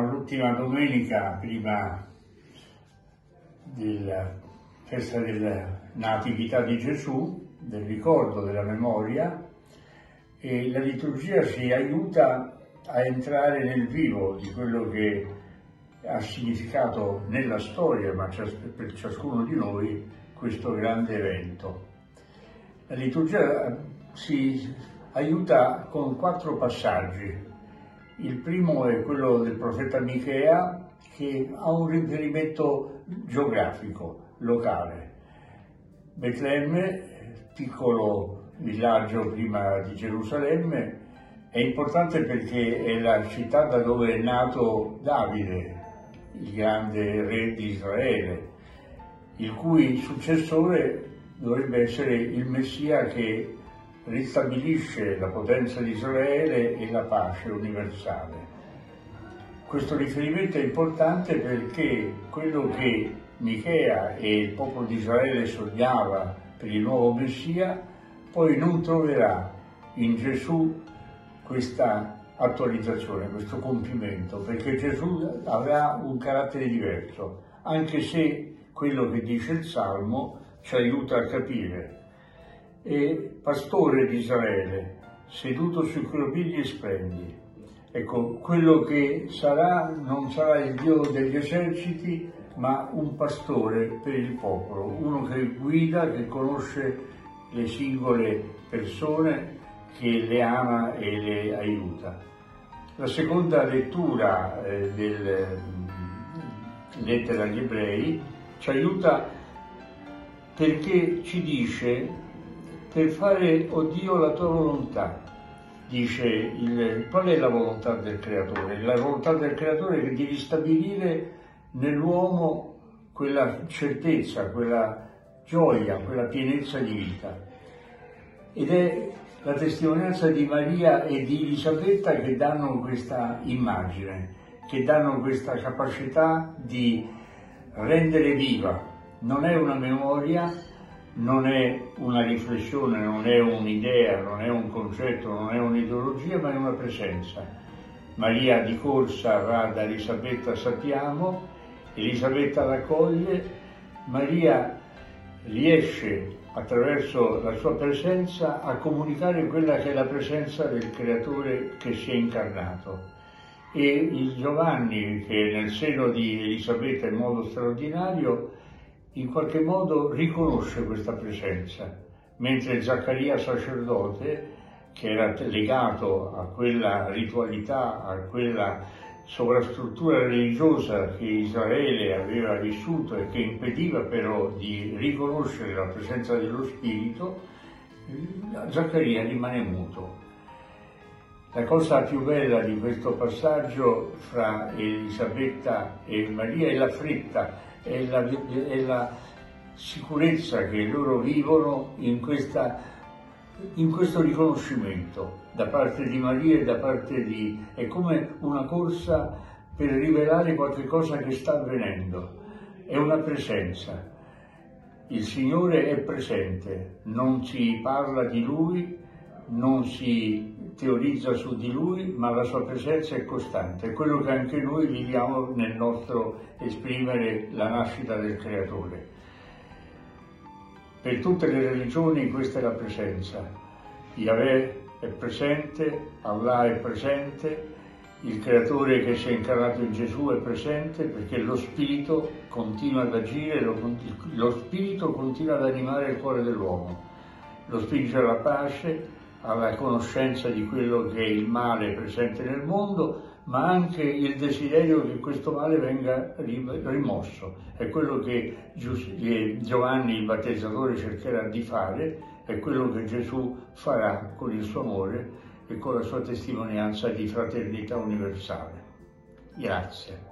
l'ultima domenica prima della festa della Natività di Gesù, del ricordo, della memoria, e la liturgia ci aiuta a entrare nel vivo di quello che ha significato nella storia, ma per ciascuno di noi, questo grande evento. La liturgia si aiuta con quattro passaggi. Il primo è quello del profeta Michea che ha un riferimento geografico, locale. Betlemme, piccolo villaggio prima di Gerusalemme, è importante perché è la città da dove è nato Davide, il grande re di Israele, il cui successore dovrebbe essere il Messia che ristabilisce la potenza di Israele e la pace universale. Questo riferimento è importante perché quello che Michea e il popolo di Israele sognava per il nuovo Messia poi non troverà in Gesù questa attualizzazione, questo compimento, perché Gesù avrà un carattere diverso, anche se quello che dice il Salmo ci aiuta a capire e pastore di Israele, seduto sui cropigli splendi. Ecco, quello che sarà non sarà il Dio degli eserciti, ma un pastore per il popolo, uno che guida, che conosce le singole persone, che le ama e le aiuta. La seconda lettura eh, del mm, lettera agli ebrei ci aiuta perché ci dice per fare, oh Dio, la tua volontà. Dice, il, qual è la volontà del creatore? La volontà del creatore è di ristabilire nell'uomo quella certezza, quella gioia, quella pienezza di vita. Ed è la testimonianza di Maria e di Elisabetta che danno questa immagine, che danno questa capacità di rendere viva. Non è una memoria, non è una riflessione, non è un'idea, non è un concetto, non è un'ideologia, ma è una presenza. Maria di corsa va da Elisabetta, sappiamo, Elisabetta raccoglie, Maria riesce attraverso la sua presenza a comunicare quella che è la presenza del creatore che si è incarnato. E il Giovanni, che nel seno di Elisabetta in modo straordinario, in qualche modo riconosce questa presenza, mentre Zaccaria sacerdote, che era legato a quella ritualità, a quella sovrastruttura religiosa che Israele aveva vissuto e che impediva però di riconoscere la presenza dello Spirito, Zaccaria rimane muto. La cosa più bella di questo passaggio fra Elisabetta e Maria è la fretta e la, e la sicurezza che loro vivono in, questa, in questo riconoscimento da parte di Maria e da parte di... è come una corsa per rivelare qualcosa che sta avvenendo, è una presenza. Il Signore è presente, non si parla di Lui, non si teorizza su di lui, ma la sua presenza è costante, è quello che anche noi viviamo nel nostro esprimere la nascita del Creatore. Per tutte le religioni questa è la presenza. Yahweh è presente, Allah è presente, il Creatore che si è incarnato in Gesù è presente perché lo Spirito continua ad agire, lo, lo Spirito continua ad animare il cuore dell'uomo. Lo Spirito è la pace, alla conoscenza di quello che è il male presente nel mondo, ma anche il desiderio che questo male venga rimosso. È quello che Giovanni il battezzatore cercherà di fare, è quello che Gesù farà con il suo amore e con la sua testimonianza di fraternità universale. Grazie.